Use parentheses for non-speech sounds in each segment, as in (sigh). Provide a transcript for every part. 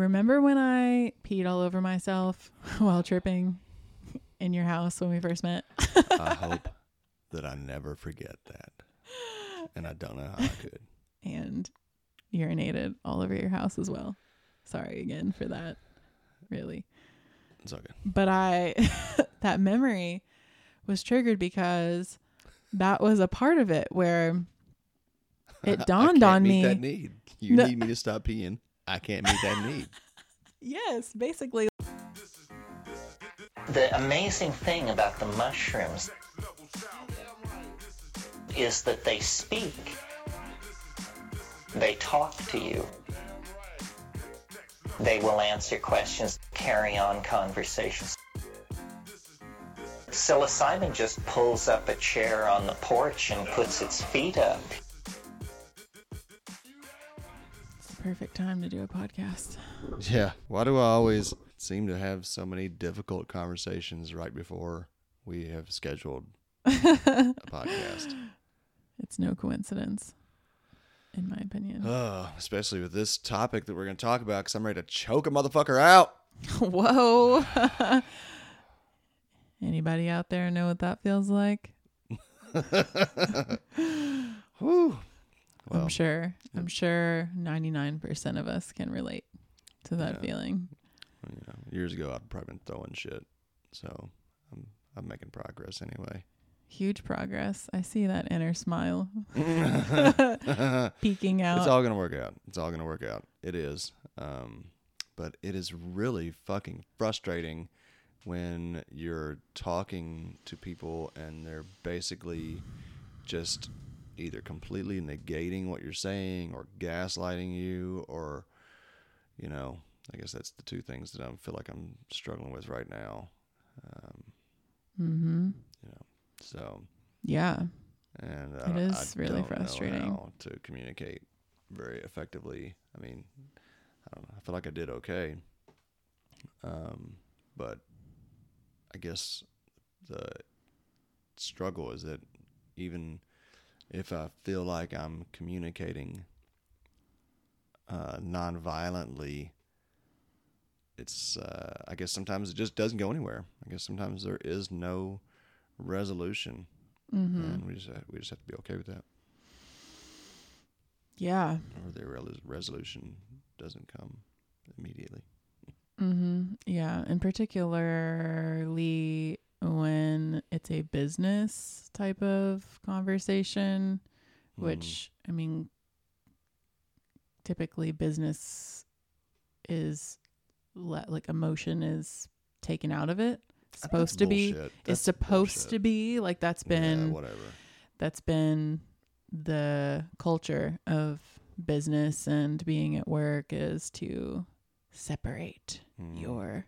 remember when I peed all over myself (laughs) while tripping in your house when we first met? I hope that I never forget that. And I don't know how I could. and urinated all over your house as well. Sorry again for that. Really. It's okay. But I (laughs) that memory was triggered because that was a part of it where it (laughs) dawned on me. that need. You No. need me to stop peeing. I can't meet that need. (laughs) Yes, basically. The amazing thing about the mushrooms is that they speak. They talk to you. They will answer questions, carry on conversations. Psilocybin just pulls up a chair on the porch and puts its feet up. Perfect time to do a podcast. Yeah. Why do I always seem to have so many difficult conversations right before we have scheduled a (laughs) podcast? It's no coincidence, in my opinion. Oh, (sighs) especially with this topic that we're going to talk about because I'm ready to choke a motherfucker out. (laughs) Whoa. (laughs) Anybody out there know what that feels like? Whew. Well, I'm sure. I'm sure 99% of us can relate to that Yeah. feeling. you know, years ago I'd probably been throwing shit, so I'm I'm making progress anyway. Huge progress. I see that inner smile (laughs) (laughs) peeking out. It's all gonna work out. It's all gonna work out. It is. Um, but it is really fucking frustrating when you're talking to people and they're basically just either completely negating what you're saying or gaslighting you or you know i guess that's the two things that i feel like i'm struggling with right now um, mm-hmm. you know so Yeah. and It uh, is I really frustrating. to communicate very effectively. I mean, I don't know. I feel like I did okay, um, but I guess the struggle is that even if I feel like I'm communicating uh, non-violently, it's uh, I guess sometimes it just doesn't go anywhere. I guess sometimes there is no resolution Mm-hmm. and we just have, we just have to be okay with that. Yeah. Or the resolution doesn't come immediately. Mm-hmm. Yeah. And particularly when it's a business type of conversation, Mm. which, I mean, typically business is le- like emotion is taken out of it. It's supposed to be. bullshit. It's supposed bullshit. to be like that's been yeah, whatever. that's been the culture of business and being at work is to separate Mm. your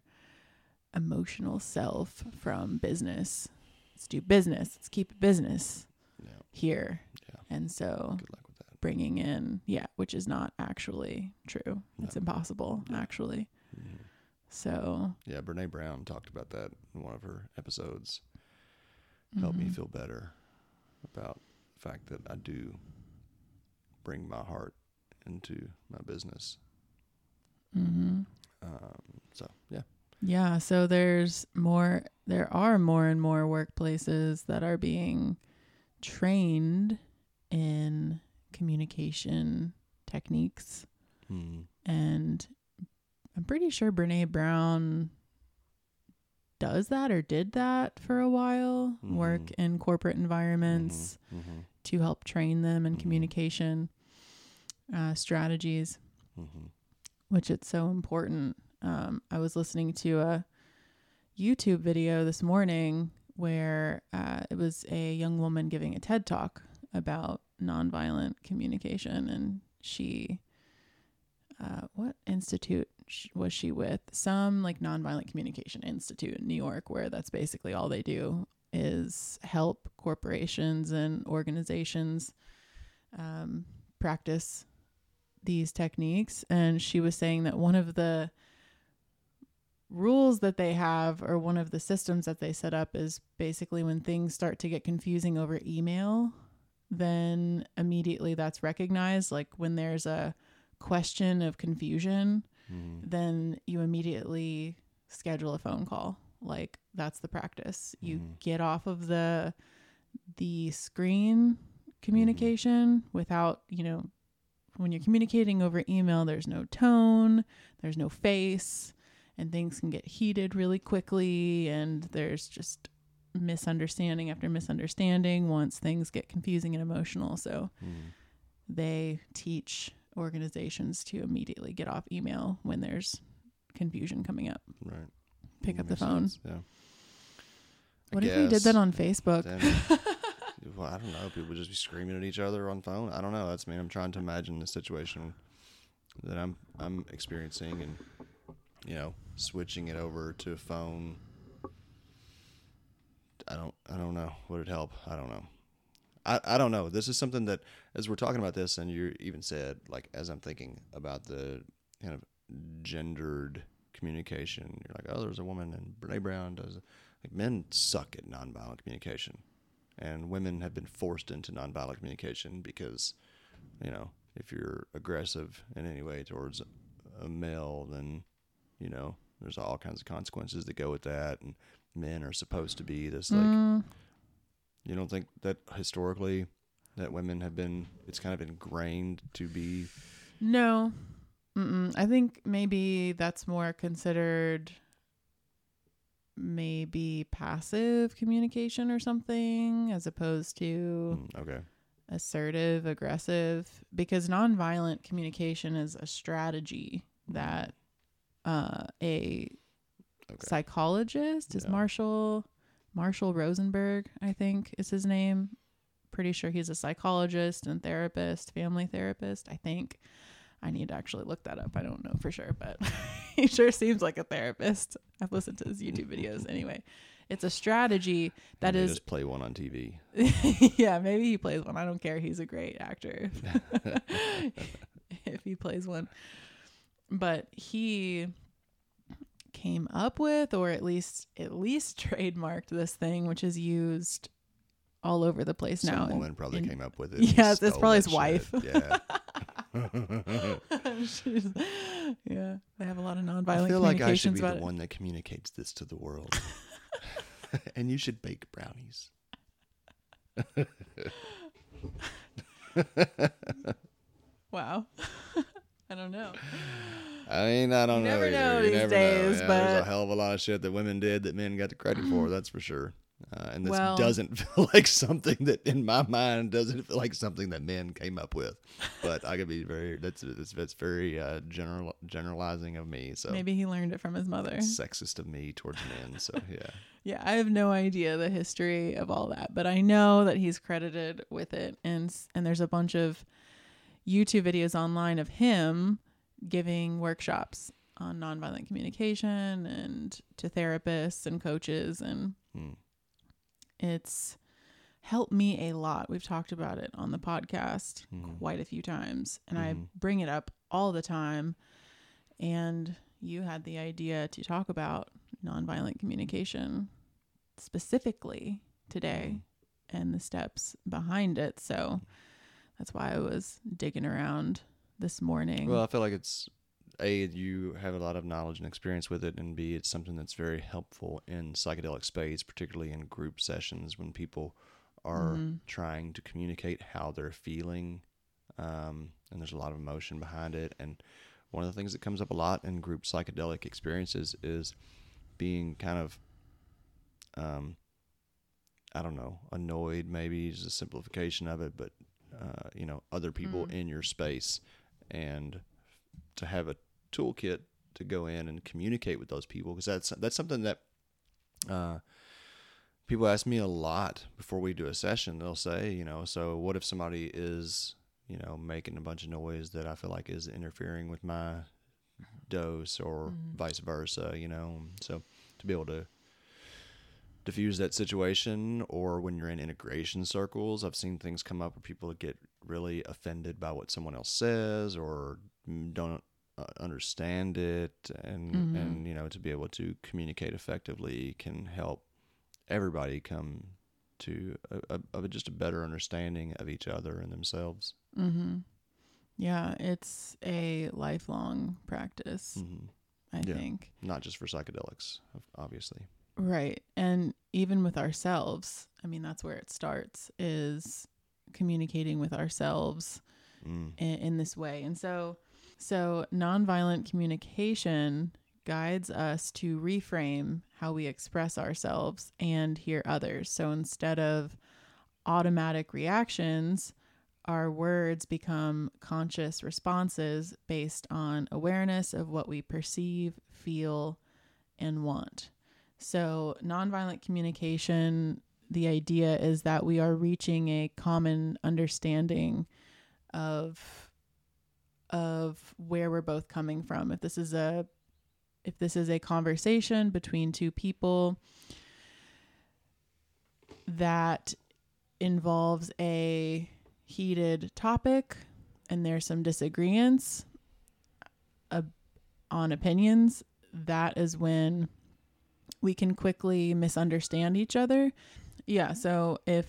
emotional self from business. Let's do business. Let's keep business Yeah, here. Yeah. And so good luck with that. bringing in, yeah, which is not actually true. It's impossible, Yeah. actually. Mhm. So, Yeah, Brene Brown talked about that in one of her episodes. Helped me mhm. feel better about the fact that I do bring my heart into my business. Mhm. Um, so yeah, so there's more there are more and more workplaces that are being trained in communication techniques mm. and I'm pretty sure Brene Brown does that or did that for a while, work Mhm. in corporate environments hmm to help train them in Mhm. communication uh, strategies hmm which it's so important. Um, I was listening to a YouTube video this morning where uh, it was a young woman giving a TED talk about nonviolent communication, and she, uh, what institute was she with? Some like nonviolent communication institute in New York, where that's basically all they do is help corporations and organizations um, practice these techniques and she was saying that one of the rules that they have or one of the systems that they set up is basically when things start to get confusing over email then immediately that's recognized like when there's a question of confusion hmm then you immediately schedule a phone call. Like that's the practice. You Mhm. get off of the the screen communication without, you know, when you're communicating over email, there's no tone, there's no face, and things can get heated really quickly and there's just misunderstanding after misunderstanding once things get confusing and emotional. So Mm. they teach organizations to immediately get off email when there's confusion coming up. Right. Pick up the phone. sense, Yeah. I What if we did that on Facebook? (laughs) well, I don't know. People would just be screaming at each other on phone. I don't know. That's me. I'm trying to imagine the situation that I'm I'm experiencing, and you know, switching it over to a phone. I don't. I don't know. Would it help? I don't know. I, I don't know. This is something that, as we're talking about this, and you even said, like, as I'm thinking about the kind of gendered communication, you're like, oh, there's a woman, and Brene Brown does. Like, men suck at nonviolent communication, and women have been forced into nonviolent communication because, you know, if you're aggressive in any way towards a male, then, you know, there's all kinds of consequences that go with that, and men are supposed to be this like Mm, you don't think that historically that women have been it's kind of ingrained to be no. Mm-mm. I think maybe that's more considered maybe passive communication or something as opposed to Mm, okay assertive, aggressive, because nonviolent communication is a strategy that uh, a okay psychologist is Yeah. Marshall Marshall Rosenberg, I think is his name. Pretty sure he's a psychologist and therapist, family therapist, I think. I need to actually look that up. I don't know for sure, but (laughs) he sure seems like a therapist. I've listened to his YouTube videos anyway. It's a strategy that is just play one on tv (laughs) yeah, maybe he plays one. I don't care. He's a great actor. (laughs) if he plays one. But he came up with or at least at least (laughs) trademarked this thing which is used all over the place some now. woman probably came up with it (laughs) Yes, it's probably his wife. shit. yeah (laughs) yeah, they have a lot of nonviolent i feel like i should be the it. one that communicates this to the world and you should bake brownies Wow. I don't know. I mean, I don't You know. never either. know You these never days, know. Yeah, there's a hell of a lot of shit that women did that men got the credit for. That's for sure. Uh, and this Well- doesn't (laughs) feel like something that, in my mind, doesn't feel like something that men came up with. But I could be very. That's that's, that's very uh, general generalizing of me. So Maybe he learned it from his mother. sexist of me towards men. So (laughs) yeah. Yeah, I have no idea the history of all that, but I know that he's credited with it, and and there's a bunch of YouTube videos online of him giving workshops on nonviolent communication and to therapists and coaches, and Hmm. it's helped me a lot. We've talked about it on the podcast Mhm. quite a few times, and I Mhm. bring it up all the time. And you had the idea to talk about nonviolent communication specifically today and the steps behind it. So that's why I was digging around this morning. Well, I feel like it's a you have a lot of knowledge and experience with it, and b it's something that's very helpful in psychedelic space, particularly in group sessions when people are Mhm. trying to communicate how they're feeling, um, and there's a lot of emotion behind it. And one of the things that comes up a lot in group psychedelic experiences is being kind of, um, I don't know, annoyed. Maybe is a simplification of it, but uh, you know, other people Mm. in your space, and to have a toolkit to go in and communicate with those people because that's that's something that uh, people ask me a lot before we do a session. They'll say, you know, so what if somebody is, you know, making a bunch of noise that I feel like is interfering with my dose or Mhm. vice versa, you know? So to be able to diffuse that situation or when you're in integration circles, I've seen things come up where people get really offended by what someone else says or don't uh, understand it and Mhm. and you know to be able to communicate effectively can help everybody come to a, a, a just a better understanding of each other and themselves. mm-hmm. Yeah, it's a lifelong practice. hmm I Yeah. think. Not just for psychedelics, obviously. Right. And even with ourselves, I mean, that's where it starts is communicating with ourselves Mm. in, in this way. And so, so nonviolent communication guides us to reframe how we express ourselves and hear others. So instead of automatic reactions, our words become conscious responses based on awareness of what we perceive, feel, and want. So, nonviolent communication, the idea is that we are reaching a common understanding of of where we're both coming from. If this is a if this is a conversation between two people that involves a heated topic and there's some disagreements uh, on opinions, that is when we can quickly misunderstand each other. Yeah, so if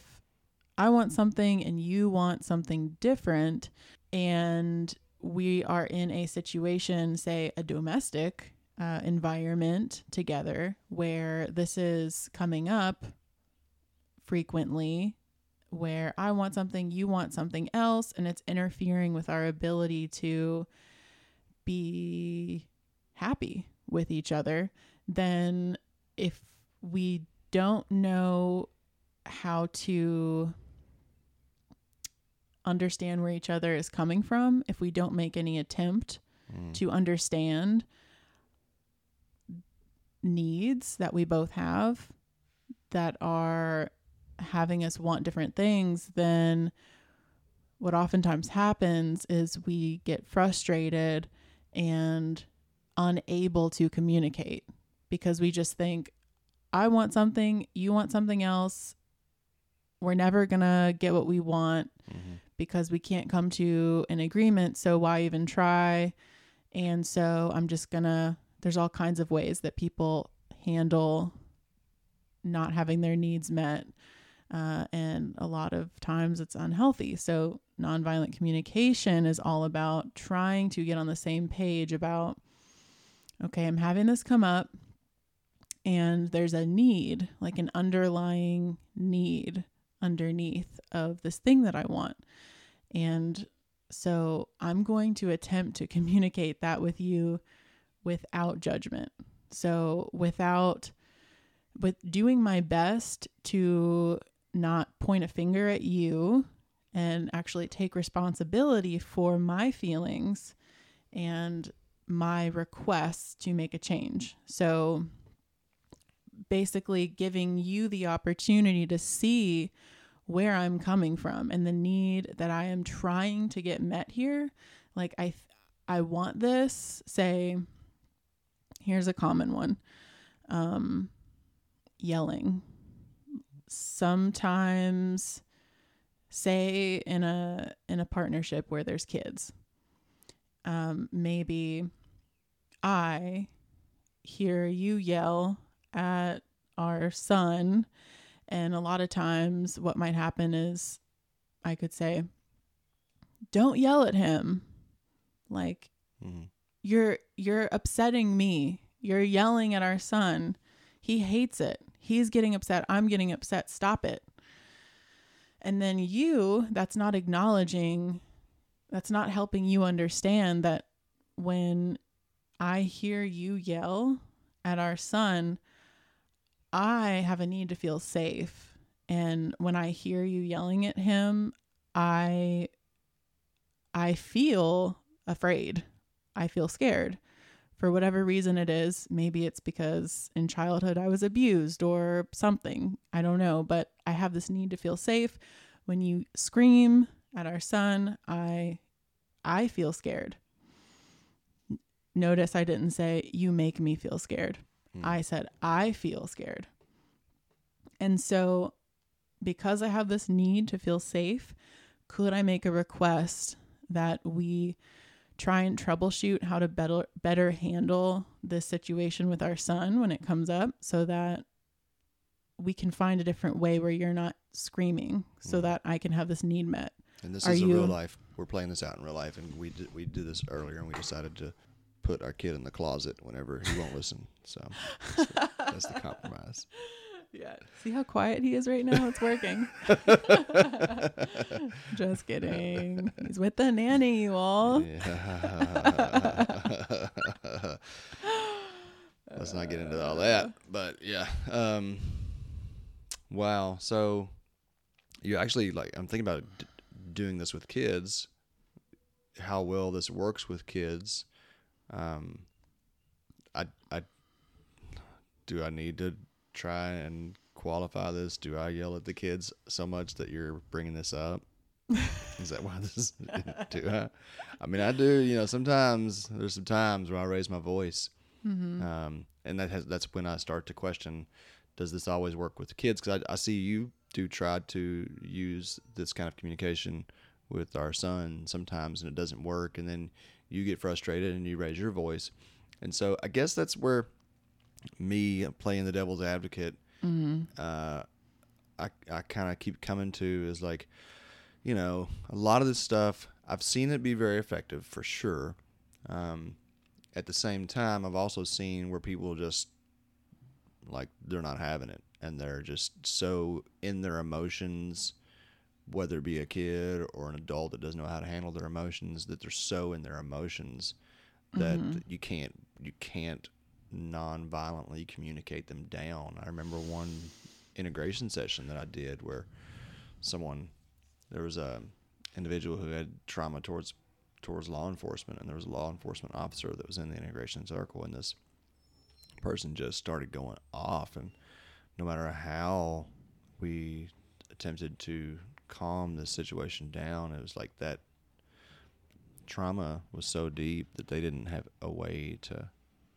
I want something and you want something different, and we are in a situation, say a domestic uh, environment together, where this is coming up frequently, where I want something, you want something else, and it's interfering with our ability to be happy with each other, then if we don't know how to understand where each other is coming from, if we don't make any attempt Mm. to understand needs that we both have that are having us want different things, then what oftentimes happens is we get frustrated and unable to communicate because we just think, I want something, you want something else. We're never going to get what we want Mhm. because we can't come to an agreement. So why even try? And so I'm just going to, there's all kinds of ways that people handle not having their needs met. Uh, and a lot of times it's unhealthy. So, nonviolent communication is all about trying to get on the same page about, okay, I'm having this come up, and there's a need, like an underlying need underneath of this thing that I want. And so, I'm going to attempt to communicate that with you without judgment. So, without with doing my best to not point a finger at you and actually take responsibility for my feelings and my requests to make a change. So basically giving you the opportunity to see where I'm coming from and the need that I am trying to get met here. Like I I want this, say here's a common one. Um yelling. Sometimes say in a in a partnership where there's kids. Um maybe I hear you yell at our son and a lot of times what might happen is I could say don't yell at him. Like Mhm. you're you're upsetting me. You're yelling at our son. He hates it. He's getting upset. I'm getting upset. Stop it. And then you, that's not acknowledging, that's not helping you understand that when I hear you yell at our son, I have a need to feel safe. And when I hear you yelling at him, I I feel afraid. I feel scared for whatever reason it is. Maybe it's because in childhood I was abused or something. I don't know, but I have this need to feel safe. When you scream at our son, I I feel scared. Notice I didn't say you make me feel scared. Mm. I said I feel scared. And so because I have this need to feel safe, could I make a request that we try and troubleshoot how to better better handle this situation with our son when it comes up so that we can find a different way where you're not screaming so Mm. that I can have this need met. And this Are is a real life. We're playing this out in real life, and we did we did this earlier, and we decided to put our kid in the closet whenever he won't listen. So that's the, that's the compromise. (laughs) Yeah. See how quiet he is right now? It's working. (laughs) Just kidding. He's with the nanny, you all. Yeah. (laughs) Let's not get into all that. But yeah. Um, wow. So you actually like I'm thinking about d- doing this with kids. How well this works with kids. Um, I I do I need to try and qualify this? Do I yell at the kids so much that you're bringing this up? (laughs) Is that why this is? (laughs) Do I? I mean, I do. You know, sometimes there's some times where I raise my voice, um, and that has that's when I start to question: Does this always work with kids? Because I, I see you do try to use this kind of communication with our son sometimes, and it doesn't work, and then you get frustrated and you raise your voice, and so I guess that's where me playing the devil's advocate, uh, I I kind of keep coming to is like, you know, a lot of this stuff I've seen it be very effective for sure. Um, at the same time, I've also seen where people just like they're not having it and they're just so in their emotions whether it be a kid or an adult that doesn't know how to handle their emotions that they're so in their emotions that mm-hmm. you can't you can't non-violently communicate them down. I remember one integration session that i did where someone there was a individual who had trauma towards towards law enforcement and there was a law enforcement officer that was in the integration circle and this person just started going off. And no matter how we attempted to calm the situation down. It was like that trauma was so deep that they didn't have a way to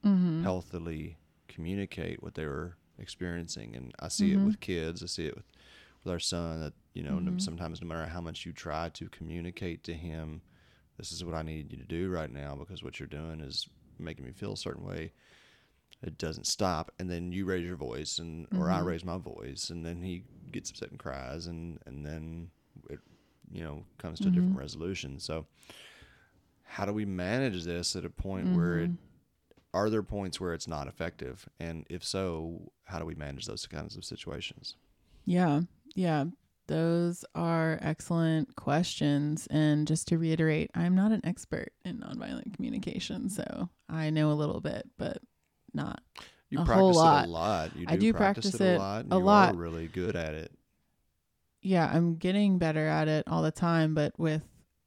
mm-hmm. healthily communicate what they were experiencing. And i see it mm-hmm. with kids. I see it with with our son that you know no- mm-hmm. sometimes no matter how much you try to communicate to him this is what i need you to do right now because what you're doing is making me feel a certain way. It doesn't stop. And then you raise your voice and or i raise my voice and then he gets upset and cries and and then it you know comes to a different mm-hmm. resolution so how do we manage this at a point where it mm-hmm. are there points where it's not effective and if so how do we manage those kinds of situations Yeah. Yeah. Those are excellent questions. And just to reiterate, I'm not an expert in nonviolent communication. So I know a little bit, but not. You A practice whole it lot. a lot you do, I do practice, practice it a lot and a you lot. are really good at it Yeah, I'm getting better at it all the time, but with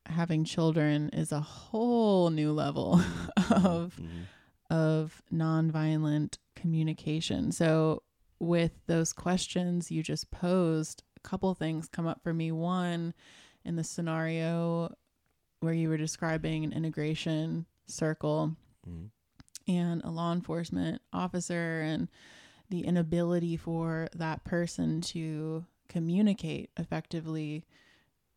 having children is a whole new level (laughs) of Mhm. of nonviolent communication. So, with those questions you just posed, a couple things come up for me. One, in the scenario where you were describing an integration circle Mhm. And a law enforcement officer, and the inability for that person to communicate effectively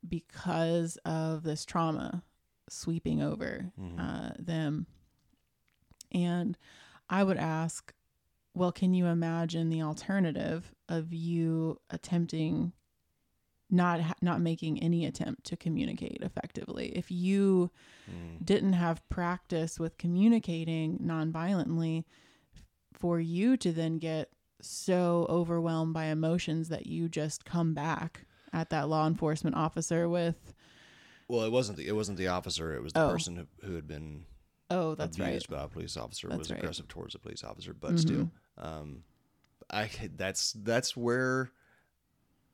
because of this trauma sweeping over Mhm. uh, them. And I would ask, well, can you imagine the alternative of you attempting not not making any attempt to communicate effectively? If you Mm. didn't have practice with communicating nonviolently, for you to then get so overwhelmed by emotions that you just come back at that law enforcement officer with, well it wasn't the it wasn't the officer it was the Oh. person who, who had been oh, that's right. abused by a police officer That's was right. aggressive towards a police officer, but Mhm. still, um, I that's that's where,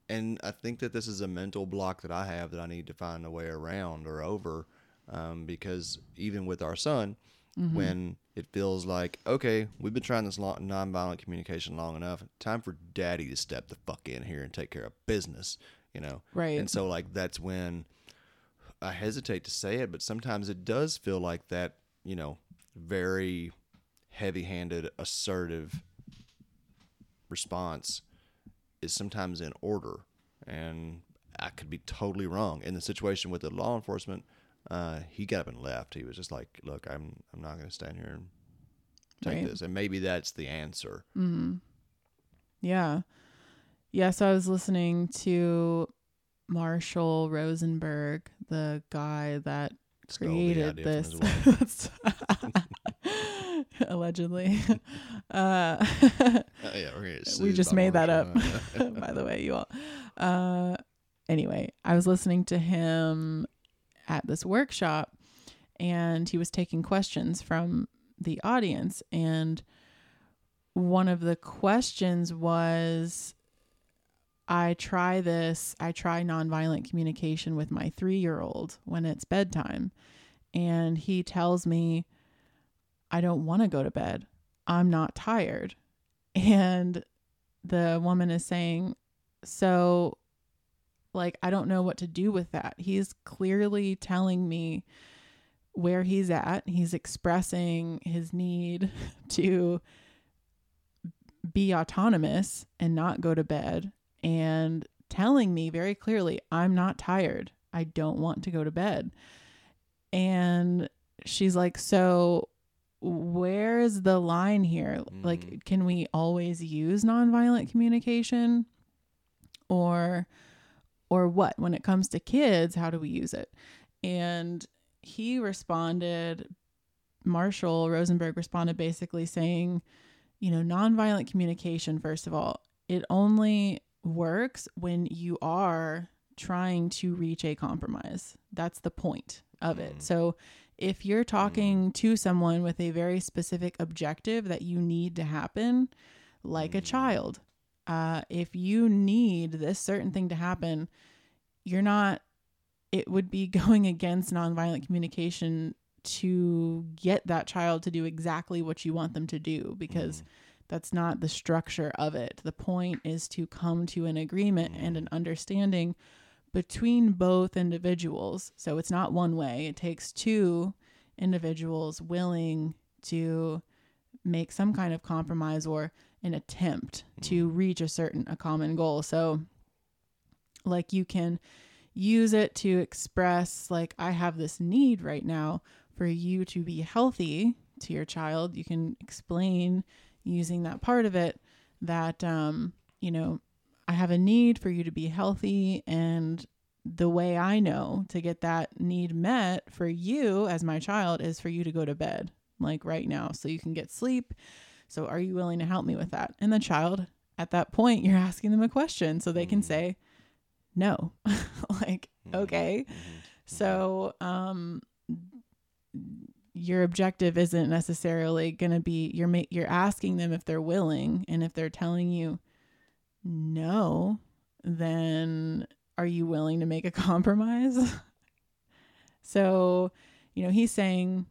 and I think that this is a mental block that I have that I need to find a way around or over, um, because even with our son, Mm-hmm. when it feels like okay, we've been trying this long, nonviolent communication long enough, time for daddy to step the fuck in here and take care of business, you know, Right. and so like that's when I hesitate to say it, but sometimes it does feel like that, you know, very heavy-handed, assertive response is sometimes in order, and I could be totally wrong. In the situation with the law enforcement, uh, he got up and left. He was just like, "Look, I'm I'm not going to stand here and take Right. this," and maybe that's the answer. Mm-hmm. Yeah. Yeah. So I was listening to Marshall Rosenberg, the guy that Stole created this. (laughs) allegedly. (laughs) uh, Uh, yeah, we're gonna (laughs) we just made that up, (laughs) by the way, you all. Uh, anyway, I was listening to him at this workshop, and he was taking questions from the audience, and one of the questions was I try this, I try nonviolent communication with my three year old when it's bedtime. And he tells me, I don't want to go to bed. I'm not tired. And the woman is saying, So, like, I don't know what to do with that. He's clearly telling me where he's at. He's expressing his need (laughs) to be autonomous and not go to bed and telling me very clearly, I'm not tired. I don't want to go to bed. And she's like, So, where's the line here? Like, mm. can we always use nonviolent communication? Or, or what? When it comes to kids, how do we use it? And he responded, Marshall Rosenberg responded basically saying, you know, nonviolent communication, first of all, it only works when you are trying to reach a compromise. That's the point of it. Mm. So if you're talking mm. to someone with a very specific objective that you need to happen, like a mm. child, uh, if you need this certain thing to happen, you're not, it would be (laughs) going against nonviolent communication to get that child to do exactly what you want them to do because mm. that's not the structure of it. The point is to come to an agreement and an understanding between both individuals. So it's not one way, it takes two individuals willing to make some kind of compromise or an attempt to reach a certain a common goal. So like you can use it to express like I have this need right now for you to be healthy to your child. You can explain using that part of it that um you know I have a need for you to be healthy and the way I know to get that need met for you as my child is for you to go to bed like right now so you can get sleep. So are you willing to help me with that? And the child at that point you're asking them a question so they can mm. say no. (laughs) like mm-hmm. okay. Mm-hmm. So um your objective isn't necessarily going to be you're ma- you're asking them if they're willing and if they're telling you no then are you willing to make a (laughs) compromise? So you know he's saying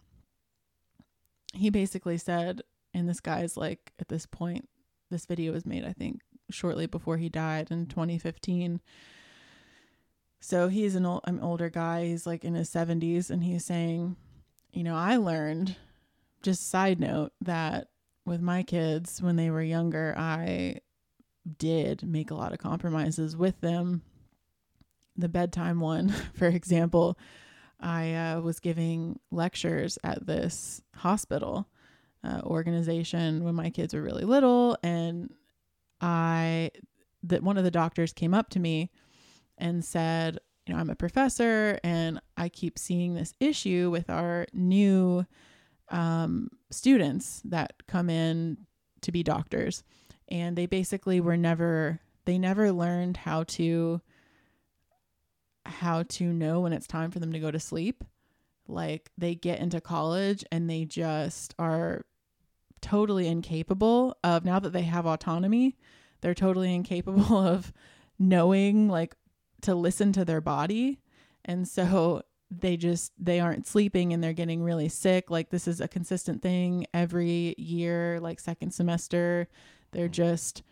he basically said and this guy's like at this point this video was made i think shortly before he died in 2015 so he's an old, an older guy he's like in his 70s and he's saying you know, I learned, just side note, that with my kids when they were younger, I did make a lot of compromises with them. The bedtime one, (laughs) for example, I uh, was giving lectures at this hospital uh, organization when my kids were really little, and I that one of the doctors came up to me and said, you know, I'm a professor and I keep seeing this issue with our new um, students that come in to be doctors. And they basically were never, they never learned how to, how to know when it's time for them to go to sleep. Like they get into college and they just are totally incapable of, now that they have autonomy, they're totally (laughs) incapable of knowing like to listen to their body. And so they just they aren't sleeping and they're getting really sick. Like this is a consistent thing every year like second semester they're just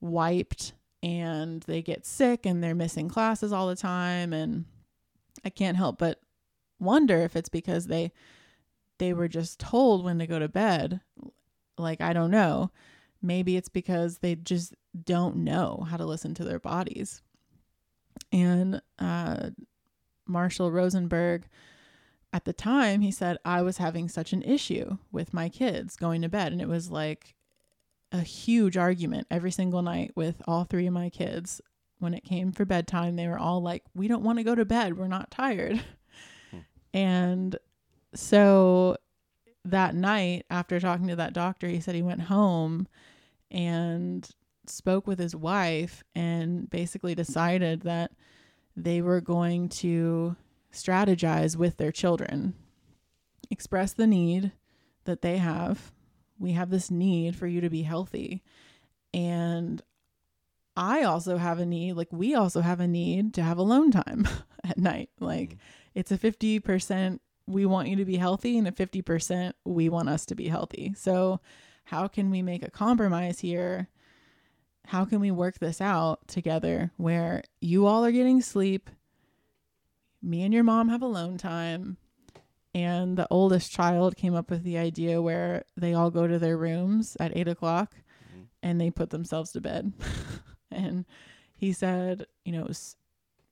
wiped and they get sick and they're missing classes all the time. And i can't help but wonder if it's because they they were just told when to go to bed. Like i don't know. Maybe it's because they just don't know how to listen to their bodies. And uh, Marshall Rosenberg, at the time, he said, I was having such an issue with my kids going to bed. And it was like a huge argument every single night with all three of my kids. When it came for bedtime, they were all like, We don't want to go to bed. We're not tired. Hmm. And so that night after talking to that doctor, he said he went home and spoke with his wife and basically decided that they were going to strategize with their children, express the need that they have. We have this need for you to be healthy. And I also have a need, like, we also have a need to have alone time (laughs) at night. Like, Mhm. it's a 50% we want you to be healthy and a 50% we want us to be healthy. So, how can we make a compromise here? How can we work this out together where you all are getting sleep? Me and your mom have alone time. And the oldest child came up with the idea where they all go to their rooms at eight o'clock Mhm. and they put themselves to bed. (laughs) and he said, you know, it was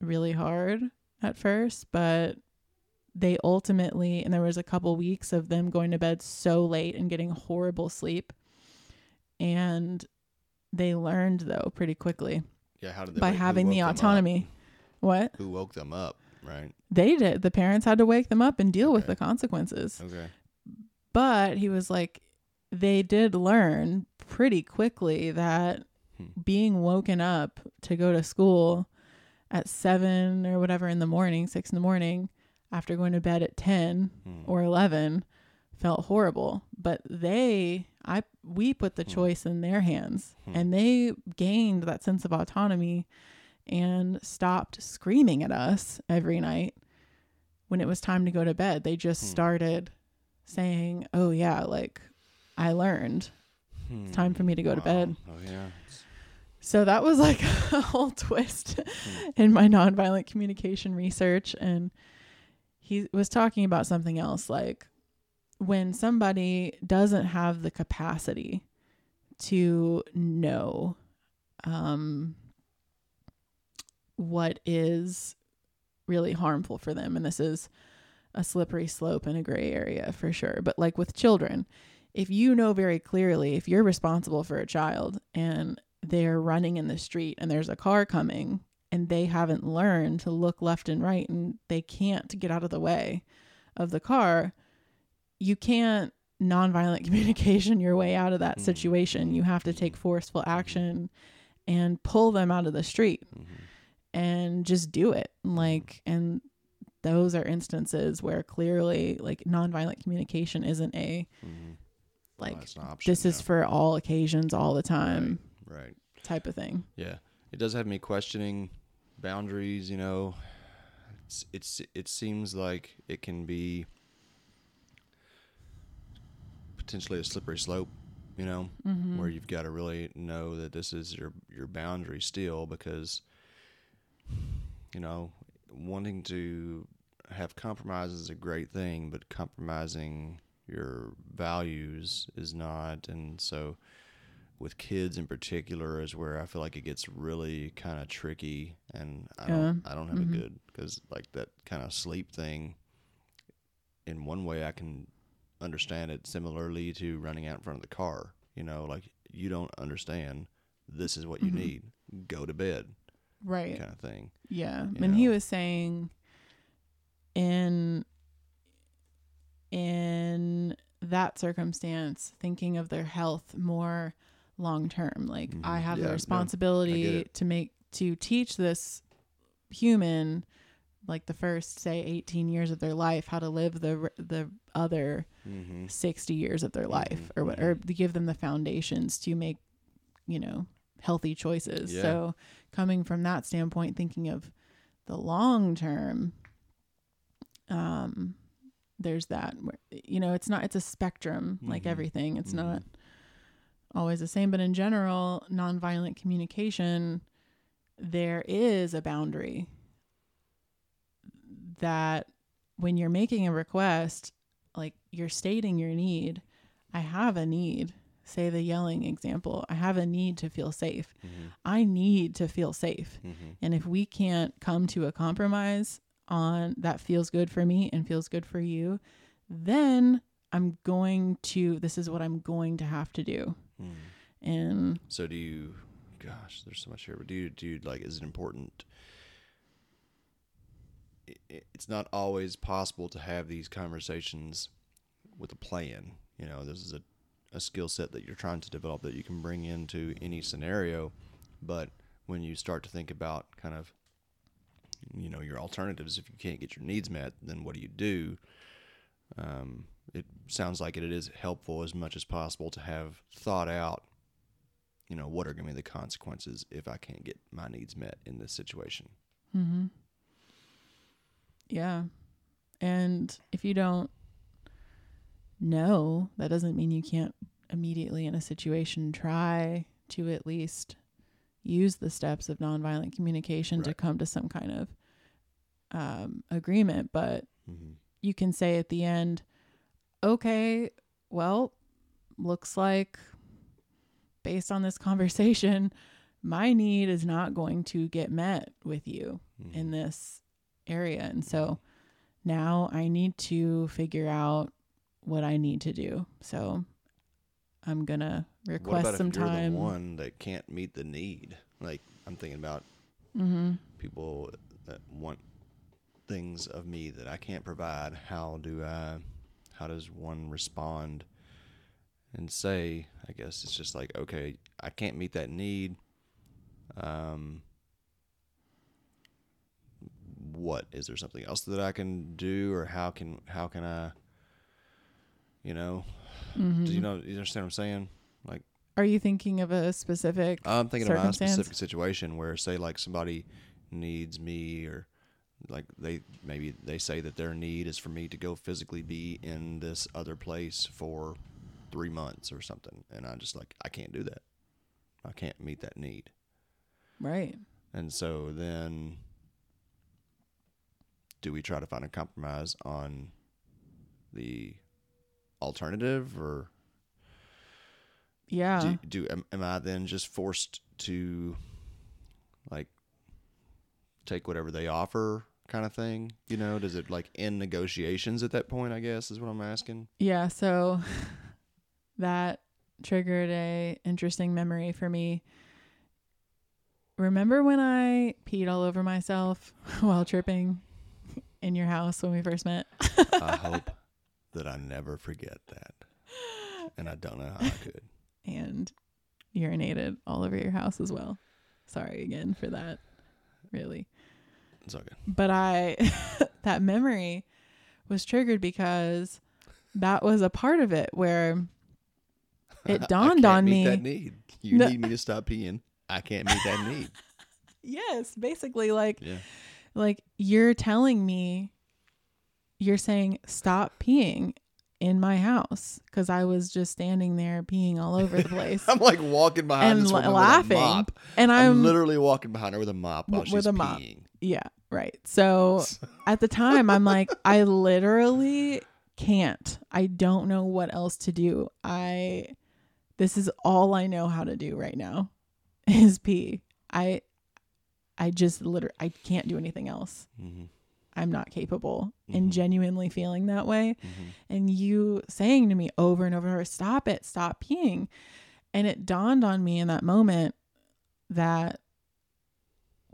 really hard at first, but they ultimately, and there was a couple weeks of them going to bed so late and getting horrible sleep. And they learned, though, pretty quickly Yeah, how did they by having the autonomy. What? Who woke them up? Right. They did. The parents had to wake them up and deal with the consequences. Okay. But he was like, they did learn pretty quickly that Hmm. being woken up to go to school at seven or whatever in the morning, six in the morning, after going to bed at 10 Hmm. or 11 felt horrible. But they, I, we put the Hmm. choice in their hands Hmm. and they gained that sense of autonomy and stopped screaming at us every night when it was time to go to bed. They just Hmm. started saying, "Oh yeah, like I learned. It's time for me to go to bed." Oh yeah. So that was like (laughs) a whole twist Hmm. in my nonviolent communication research and he was talking about something else like when somebody doesn't have the capacity to know um what is really harmful for them and this is a slippery slope and a gray area for sure but like with children if you know very clearly if you're responsible for a child and they're running in the street and there's a car coming and they haven't learned to look left and right and they can't get out of the way of the car, you can't nonviolent (laughs) communication your way out of that Mhm. situation. You have to take forceful action and pull them out of the street Mhm. And just do it. Like, and those are instances where clearly, like, nonviolent communication isn't a, Mhm. like, Well, option, this is for all occasions, all the time right. type of thing. Yeah, it does have me questioning boundaries. You know, it's it's it seems like it can be potentially a slippery slope. You know, Mm-hmm. where you've got to really know that this is your your boundary still because you know wanting to have compromise is a great thing, but compromising your values is not, and so with kids in particular is where I feel like it gets really kind of tricky, and I don't I don't have Mhm. a good because like that kind of sleep thing. In one way, I can understand it similarly to running out in front of the car. You know, like you don't understand. This is what you Mhm. need. Go to bed, Right. kind of thing. Yeah. you and he was saying in in that circumstance, thinking of their health more long term. Like Mhm. I have Yeah, the no, I get responsibility it. to make to teach this human like the first say 18 years of their life how to live the the other Mm-hmm. 60 years of their life or what mhm. or to give them the foundations to make you know healthy choices Yeah. so coming from that standpoint thinking of the long term um there's that you know it's not it's a spectrum like Mhm. everything it's Mhm. not always the same but in general nonviolent communication there is a boundary that when you're making a request like you're stating your need i have a need say the yelling example i have a need to feel safe Mm-hmm. i need to feel safe Mm-hmm. and if we can't come to a compromise on that feels good for me and feels good for you then i'm going to this is what i'm going to have to do Mm-hmm. and So do you? Gosh, there's so much here. But do you? Do you like? Is it important? It's not always possible to have these conversations with a plan. You know, this is a, a skill set that you're trying to develop that you can bring into any scenario. But when you start to think about kind of, you know, your alternatives, if you can't get your needs met, then what do you do? Um, it sounds like it is helpful as much as possible to have thought out, you know, what are going to be the consequences if I can't get my needs met in this situation. Mm-hmm. Yeah. And if you don't know, that doesn't mean you can't immediately in a situation try to at least use the steps of nonviolent communication to come to some kind of um, agreement. But Mm-hmm. you can say at the end, okay, well, looks like based on this conversation, my need is not going to get met with you Mm-hmm. in this area. And so now I need to figure out what I need to do. So I'm going to What request about some if you're time. the one that can't meet the need? Like I'm thinking about Mm-hmm. people that want things of me that I can't provide. How do I? How does one respond and say? I guess it's just like, okay, I can't meet that need. Um, what is there something else that I can do, or how can how can I? You know, Mm-hmm. do you know? You understand what I'm saying? Like. Are you thinking of a specific? I'm thinking about a specific situation where, say, like somebody needs me, or like they maybe they say that their need is for me to go physically be in this other place for three months or something, and I just like I can't do that. I can't meet that need, Right. and so then do we try to find a compromise on the alternative, or Yeah. do, do am, am I then just forced to like take whatever they offer kind of thing? You know, does it like end negotiations at that point, I guess is what I'm asking. Yeah, so (laughs) that triggered a interesting memory for me. Remember when I peed all over myself (laughs) while tripping in your house when we first met? I hope that I never forget that. And I don't know how I could. (laughs) and urinated all over your house as well. Sorry again for that. Really. It's okay. But I (laughs) that memory was triggered because that was a part of it where (laughs) it I dawned can't on meet me. that need. You No. need me to stop peeing. I can't meet that need. Yes, basically like Yeah. like you're telling me you're saying stop peeing in my house cuz I was just standing there peeing all over the place (laughs) I'm like walking behind and this woman laughing with a mop. and I'm, I'm, literally walking behind her with a mop while with she's a mop. peeing. yeah, right. So (laughs) at the time I'm like I literally can't. I don't know what else to do. I this is all I know how to do right now (laughs) is pee. I I just literally I can't do anything else. hmm I'm not capable and Mhm. genuinely feeling that way. hmm And you saying to me over and over and over, stop it, stop peeing. And it dawned on me in that moment that,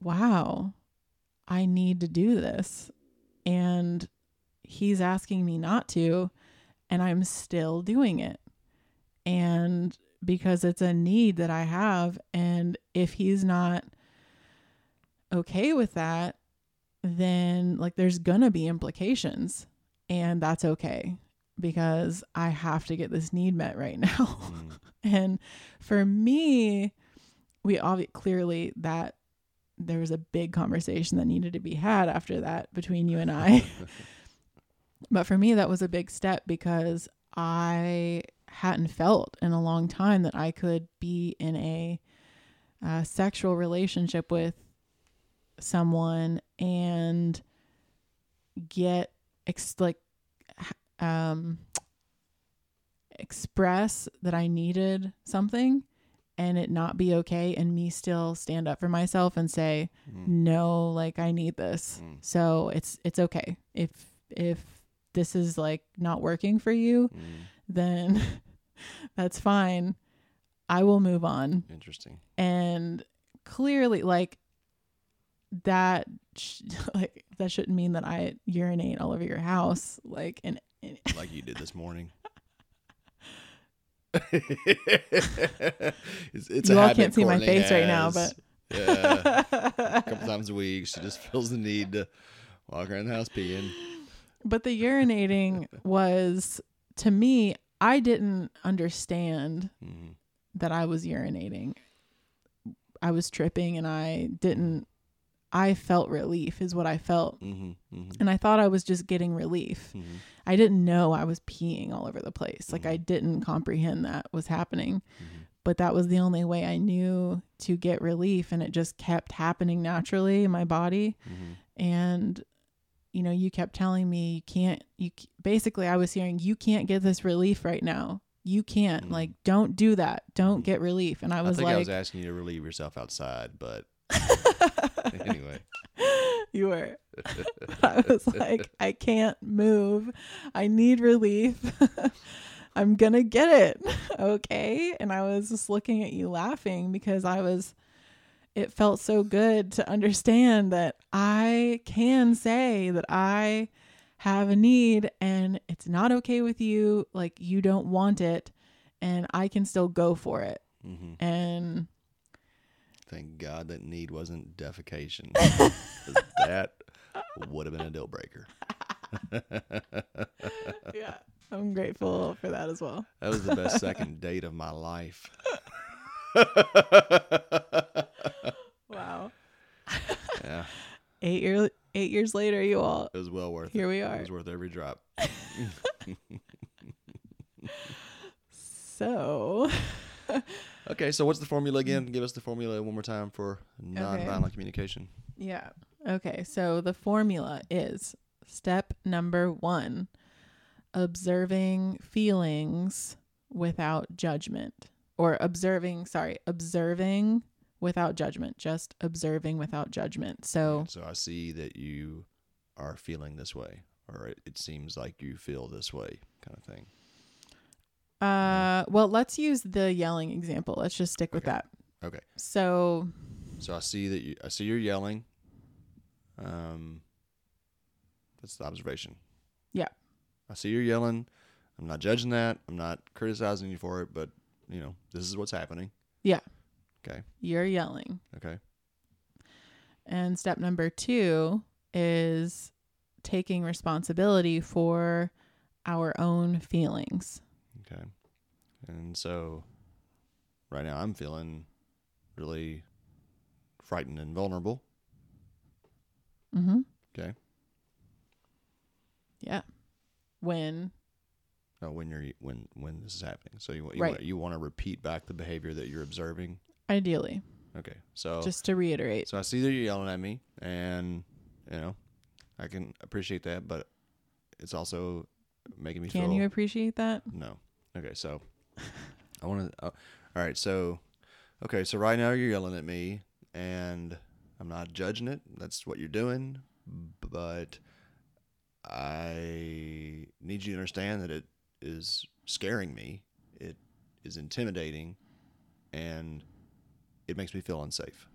wow, I need to do this. And he's asking me not to, and I'm still doing it. And because it's a need that I have. And if he's not okay with that, then like there's gonna be implications and that's okay because I have to get this need met right (laughs) now. Mm-hmm. and for me, we obviously clearly that there was a big conversation that needed to be had after that between you and I. (laughs) but for me, that was a big step because I hadn't felt in a long time that I could be in a uh, sexual relationship with someone and get ex- like um express that I needed something and it not be okay and me still stand up for myself and say Mm. no like I need this. Mm. So it's it's okay. If if this is like not working for you, Mm. then (laughs) that's fine. I will move on Interesting. and clearly like that sh- (laughs) like that shouldn't mean that I urinate all over your house like and, (laughs) and Like you did this morning. (laughs) it's, it's You a all can't see my face right now, but yeah, a couple times a week, she just feels the need to walk around the house peeing. But the urinating was to me, I didn't understand Mhm. that I was urinating. I was tripping and I didn't I felt relief is what I felt. Mhm. Mhm. And I thought I was just getting relief. Mhm. I didn't know I was peeing all over the place. Like Mm-hmm. I didn't comprehend that was happening. Mhm. But that was the only way I knew to get relief and it just kept happening naturally in my body. Mhm. and you know you kept telling me you can't you basically i was hearing you can't get this relief right now you can't Mhm. like don't do that don't get relief and i I was think I was asking you to relieve yourself outside, but anyway. (laughs) you were i was (laughs) like i can't move i need relief (laughs) i'm gonna get it okay and i was just looking at you laughing because i was it felt so good to understand that I can say that I have a need and it's not okay with you. Like you don't want it and I can still go for it. hmm And Thank God that need wasn't defecation. (laughs) that would have been a deal breaker. (laughs) yeah, I'm grateful for that as well. That was the best second (laughs) date of my life. Wow. yeah, Eight year eight years later, you all it was well worth Here it. we It are. was worth every drop. so Okay, so what's the formula again? Mm. Give us the formula one more time for nonviolent Okay. communication. Yeah. Okay. So the formula is step number one observing feelings without judgment, or observing, sorry, observing without judgment, just observing without judgment. So, So I see that you are feeling this way, or it, it seems like you feel this way, kind of thing. Uh, well, let's use the yelling example. Let's just stick with Okay. that. Okay. So, So I see that you. I see you're yelling. Um, that's the observation. Yeah. I see you're yelling. I'm not judging that. I'm not criticizing you for it, but you know this is what's happening. yeah, Okay. you're yelling. Okay. And step number two is taking responsibility for our own feelings. Okay. And so, right now I'm feeling really frightened and vulnerable. Mm-hmm. Okay. Yeah. When Uh, when you're when when this is happening, so you you, Right. want, you want to repeat back the behavior that you're observing. ideally, Okay. So just to reiterate. So I see that you're yelling at me, and you know, I can appreciate that, but it's also making me feel Can feel you appreciate that? no. Okay, so I want to. Oh, all right, so okay, so right now you're yelling at me, and I'm not judging it. That's what you're doing, but I need you to understand that it is scaring me. It is intimidating, and it makes me feel unsafe.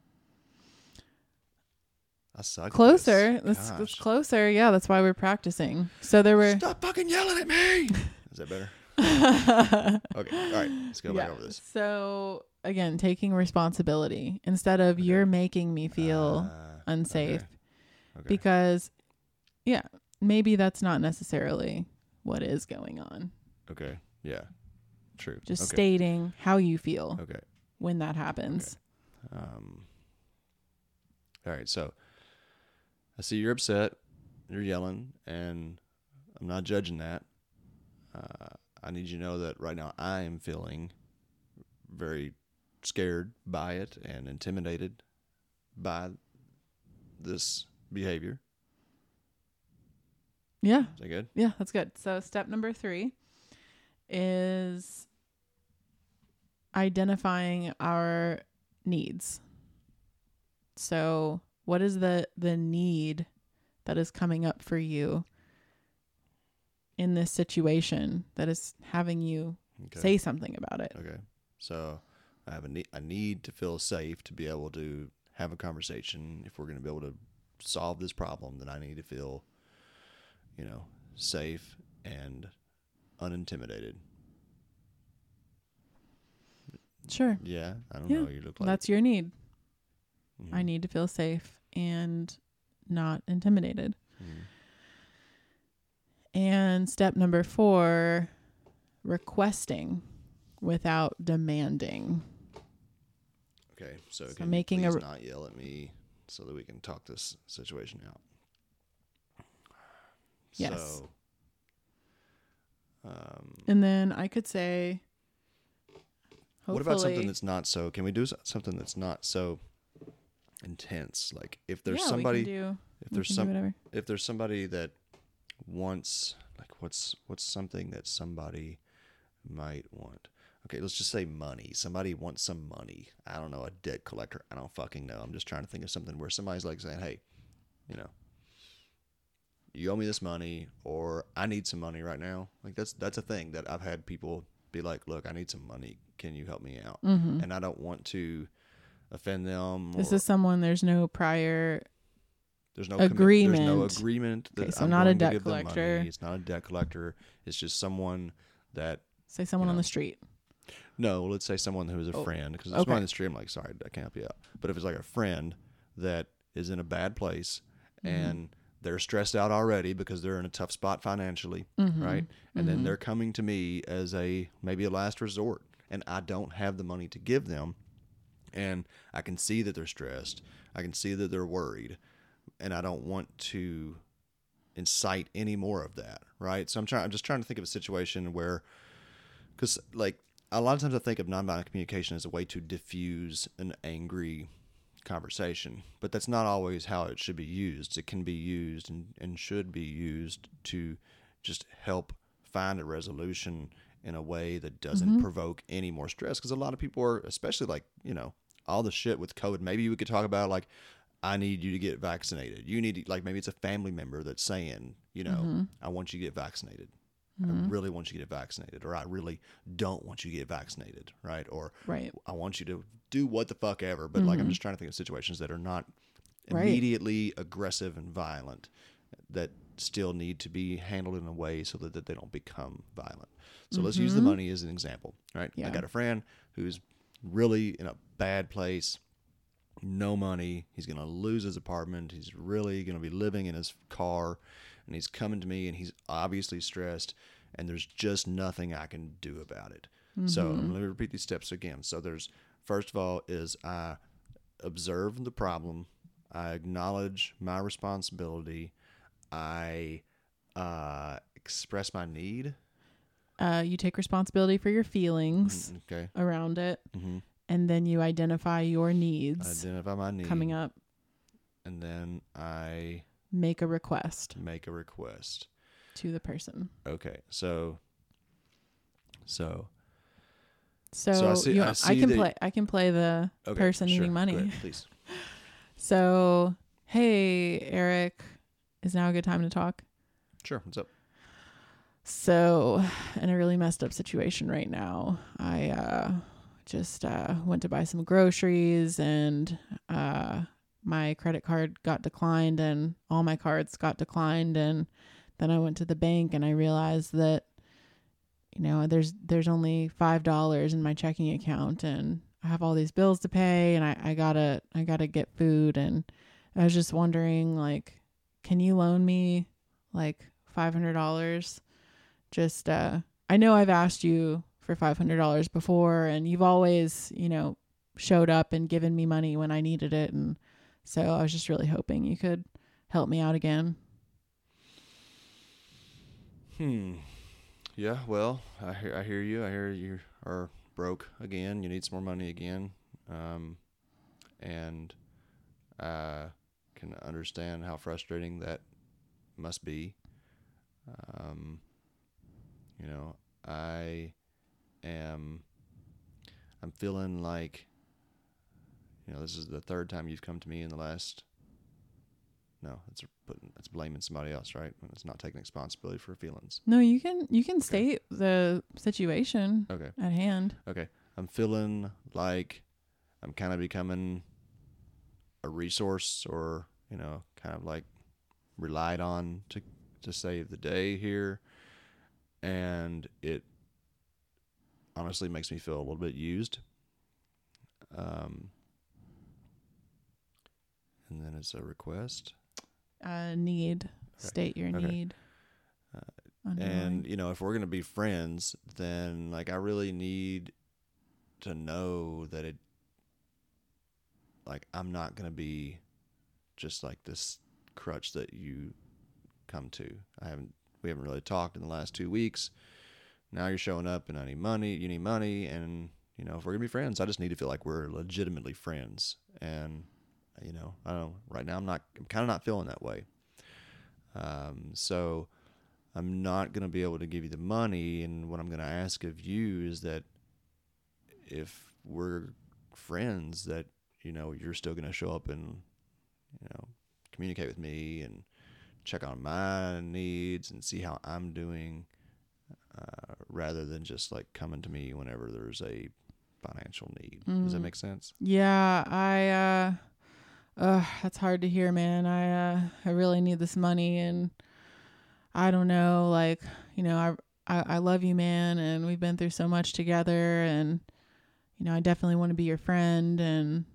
I suck. Closer. That's, that's closer. Yeah, that's why we're practicing. So there were Stop fucking yelling at me. (laughs) Is that better? (laughs) Okay. All right. Let's go back Yeah. over this. So again, taking responsibility instead of you're making me feel Uh, unsafe okay. Okay. because yeah, maybe that's not necessarily what is going on. okay. Yeah. True. Just okay. stating how you feel Okay. when that happens. Um. All right. So I see you're upset. You're yelling, and I'm not judging that. Uh, I need you to know that right now I am feeling very scared by it and intimidated by this behavior. Yeah. Is that good? Yeah, that's good. So step number three is identifying our needs. So what is the the need that is coming up for you in this situation that is having you Okay. say something about it? Okay. So I have a need, I need to feel safe to be able to have a conversation. If we're going to be able to solve this problem, then I need to feel, you know, safe and unintimidated. Sure. Yeah, I don't Yeah, know. You look like That's your need. I Mhm, need to feel safe and not intimidated. mhm. And step number four, requesting without demanding. Okay, so, So can making a please re- not yell at me so that we can talk this situation out. Yes. So, um, And then I could say, hopefully, what about something that's not so? Can we do something that's not so intense? Like if there's yeah, somebody, do, if there's some, if there's somebody that wants, like, what's what's something that somebody might want? Okay, let's just say money. Somebody wants some money. I don't know, a debt collector. I don't fucking know. I'm just trying to think of something where somebody's like saying, "Hey, you know, you owe me this money, or I need some money right now." Like that's that's a thing that I've had people be like, "Look, I need some money. Can you help me out?" Mhm. And I don't want to offend them. This or- is someone there's no prior. There's no commi- there's no agreement. agreement that Okay, so I'm not a debt collector. It's not a debt collector. It's just someone that Say someone on know. the street. no, let's say someone who's a Oh, friend because it's okay. on the street. I'm like, sorry, I can't help you out. But if it's like a friend that is in a bad place Mm-hmm. and they're stressed out already because they're in a tough spot financially, Mhm. right? And then Mhm. they're coming to me as a maybe a last resort, and I don't have the money to give them, and I can see that they're stressed. I can see that they're worried, and I don't want to incite any more of that, right? So I'm trying. I'm just trying to think of a situation where, because like a lot of times I think of nonviolent communication as a way to diffuse an angry conversation, but that's not always how it should be used. It can be used and, and should be used to just help find a resolution in a way that doesn't mm-hmm. provoke any more stress. Because a lot of people are, especially like, you know, all the shit with COVID, maybe we could talk about like, I need you to get vaccinated. You need, to, like, maybe it's a family member that's saying, you know, mm-hmm. I want you to get vaccinated. I mm-hmm. really want you to get vaccinated, or I really don't want you to get vaccinated, right? Or Right. I want you to do what the fuck ever. But like, I'm mm-hmm. just trying to think of situations that are not Right. immediately aggressive and violent that still need to be handled in a way so that, that they don't become violent. So let's use the money as an example, right? I got a friend who's really in a bad place, no money. He's going to lose his apartment. He's really going to be living in his car. And he's coming to me and he's obviously stressed. And there's just nothing I can do about it. So let me repeat these steps again. So there's, first of all, is I observe the problem. I acknowledge my responsibility. I uh, express my need. Uh, you take responsibility for your feelings Okay. around it, hmm and then you identify your needs Identify my need. coming up. And then I Make a request make a request. to the person. Okay. So, so So, I see- you, I I, see can that- play. I can play the okay, person sure. needing Go money. ahead, (laughs) please. So, hey, Eric, is now a good time to talk? Sure. What's up? So, (sighs) in a really messed up situation right now, I uh, just uh, went to buy some groceries and uh, my credit card got declined and all my cards got declined. And then I went to the bank and I realized that, you know, there's there's only five dollars in my checking account and I have all these bills to pay and I, I gotta I gotta get food and I was just wondering like, can you loan me like five hundred dollars? just uh I know I've asked you for $500 before and you've always, you know, showed up and given me money when I needed it and so I was just really hoping you could help me out again. Hmm. Yeah. Well, I hear. I hear you. I hear you are broke again. You need some more money again. Um, and I can understand how frustrating that must be. Um, you know, I am. I'm feeling like. You know, this is the third time you've come to me in the last. No, that's putting that's blaming somebody else, right? It's not taking responsibility for feelings. No, you can you can state the situation Okay. at hand. Okay. I'm feeling like I'm kind of becoming a resource or, you know, kind of like relied on to to save the day here. And it honestly makes me feel a little bit used. Um, and then it's a request. Uh, need. State your Okay. need. Uh, And you know, if we're gonna be friends, then like I really need to know that it like I'm not gonna be just like this crutch that you come to. I haven't we haven't really talked in the last two weeks. Now you're showing up and I need money, you need money and you know, if we're gonna be friends, I just need to feel like we're legitimately friends. And you know, I don't right now I'm not I'm kinda not feeling that way. Um so I'm not to be able to give you the money. And what I'm to ask of you is that if we're friends, that, you know, you're still to show up and, you know, communicate with me and check on my needs and see how I'm doing uh, rather than just like coming to me whenever there's a financial need. Does that Mm. make sense? Yeah, I uh uh that's hard to hear, man. I uh I really need this money and I don't know, like, you know, I I, I love you, man, and we've been through so much together and you know, I definitely want to be your friend and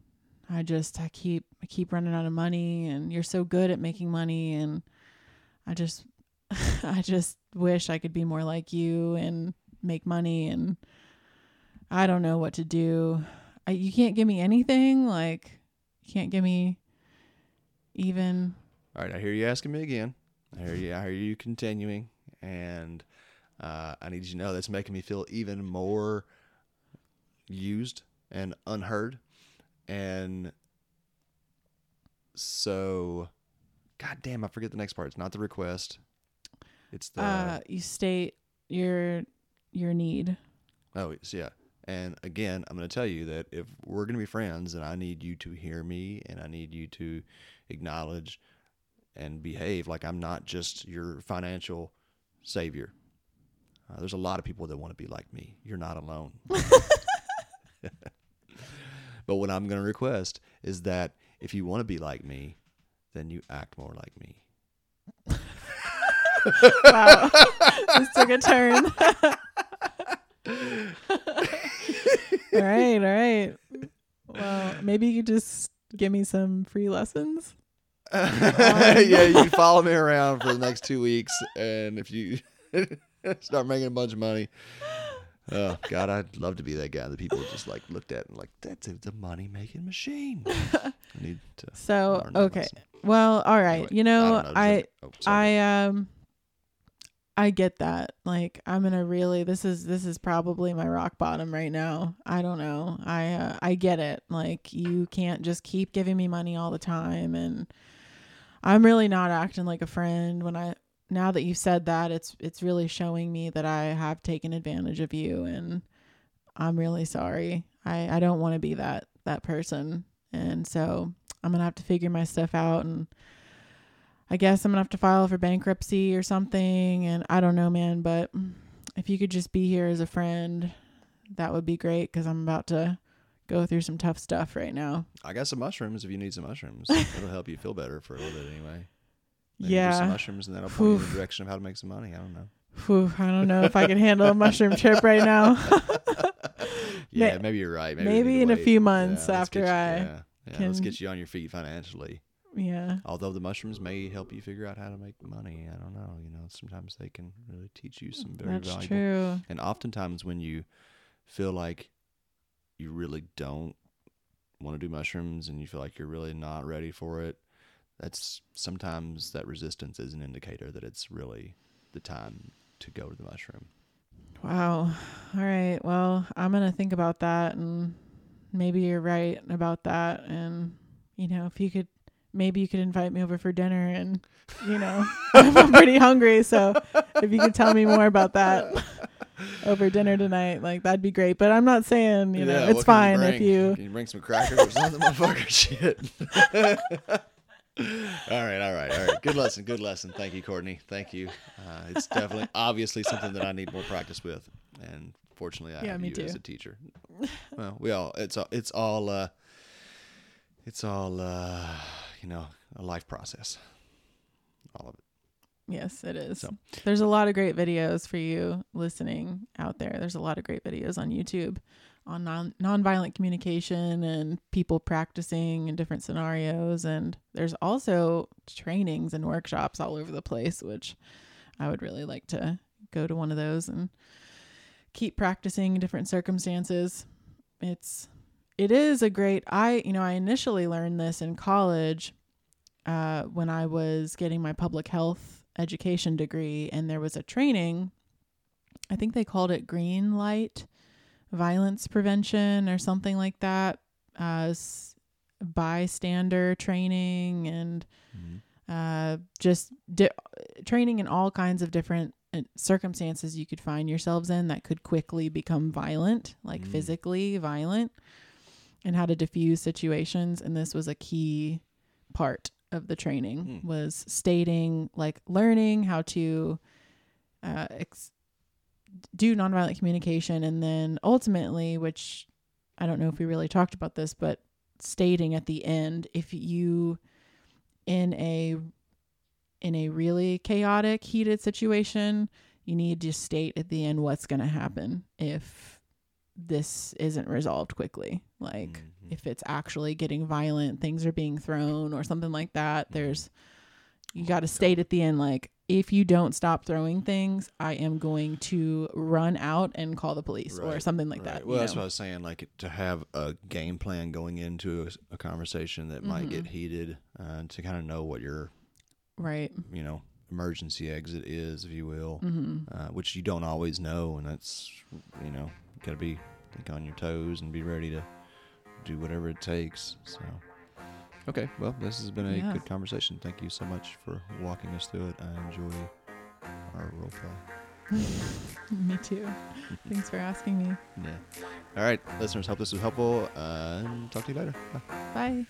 I just I keep I keep running out of money and you're so good at making money and I just (laughs) I just wish I could be more like you and make money and I don't know what to do. I, you can't give me anything like you can't give me even All right, I hear you asking me again. I hear you. I hear you continuing, and uh, I need you to know that's making me feel even more used and unheard. And so, God damn, I forget the next part. It's not the request. It's the uh you state your your need. Oh, it's- yeah. And again, I'm going to tell you that if we're going to be friends, and I need you to hear me and I need you to acknowledge and behave like I'm not just your financial savior. Uh, there's a lot of people that want to be like me. You're not alone. (laughs) (laughs) but what I'm going to request is that if you want to be like me, then you act more like me. Wow. (laughs) this took a turn. (laughs) all right, all right. Well, maybe you just give me some free lessons. (laughs) yeah, you can follow me around for the next two weeks, and if you start making a bunch of money, oh God, I'd love to be that guy that people just like looked at and like that's a, the money making machine. I need to. So, okay. Well, all right. Anyway, you know, I just- oh. I um I get that. Like I'm going to really this is this is probably my rock bottom right now. I don't know. I uh, I get it. Like you can't just keep giving me money all the time and I'm really not acting like a friend when I now that you've said that it's it's really showing me that I have taken advantage of you and I'm really sorry. I I don't want to be that that person. And so I'm going to have to figure my stuff out and I guess I'm gonna have to file for bankruptcy or something. And I don't know, man. But if you could just be here as a friend, that would be great because I'm about to go through some tough stuff right now. I got some mushrooms. If you need some mushrooms, (laughs) it'll help you feel better for a little bit anyway. Maybe do some yeah. mushrooms, and that'll point you in the direction of how to make some money. I don't know. Whew, I don't know if I can handle a mushroom trip right now. (laughs) (laughs) Yeah, maybe you're right. Maybe, maybe in a few months let's after you- I yeah, yeah, let's get you on your feet financially. Yeah. Although the mushrooms may help you figure out how to make money, I don't know. You know, sometimes they can really teach you some very That's valuable. true. And oftentimes, when you feel like you really don't want to do mushrooms and you feel like you're really not ready for it, that's sometimes that resistance is an indicator that it's really the time to go to the mushroom. Wow. All right. Well, I'm going to think about that and maybe you're right about that and you know, if you could maybe you could invite me over for dinner and you know, (laughs) I'm pretty hungry, so if you could tell me more about that over dinner tonight, like that'd be great. But I'm not saying, you know, Yeah, it's fine bring? if you Can you bring some crackers or something, (laughs) motherfucker? Shit. (laughs) all right, all right, all right. Good lesson, good lesson. Thank you, Courtney. Thank you. Uh, it's definitely, obviously, something that I need more practice with, and fortunately, I Yeah, have me you as a teacher. Well, we all. It's all. It's all. Uh, it's all. Uh, you know, a life process. All of it. Yes, it is. So- There's a lot of great videos for you listening out there. There's a lot of great videos on YouTube on non nonviolent communication and people practicing in different scenarios. And there's also trainings and workshops all over the place, which I would really like to go to one of those and keep practicing in different circumstances. It's it is a great I you know, I initially learned this in college uh, when I was getting my public health education degree and there was a training I think they called it green light violence prevention or something like that uh, bystander training and Mhm. uh, just di- training in all kinds of different uh, circumstances you could find yourselves in that could quickly become violent, like Mm. physically violent, and how to diffuse situations. And this was a key part of the training Mm. was stating, like learning how to uh, ex- do nonviolent communication, and then ultimately, which I don't know if we really talked about this, but stating at the end if you in a in a really chaotic heated situation you need to state at the end what's going to happen if this isn't resolved quickly like Mhm. if it's actually getting violent things are being thrown or something like that there's you got to state at the end like if you don't stop throwing things i am going to run out and call the police or something like Right. that Well, you that's know? what I was saying. Like to have a game plan going into a conversation that might Mm-hmm. get heated, uh, to kind of know what your right you know emergency exit is, if you will, hmm uh, which you don't always know, and that's you know got to be think on your toes and be ready to do whatever it takes. So, okay, well, this has been a yeah. good conversation. Thank you so much for walking us through it. I enjoy our role play. (laughs) me too. Thanks for asking me. Yeah. All right, listeners, hope this was helpful. Uh, talk to you later. Bye. Bye.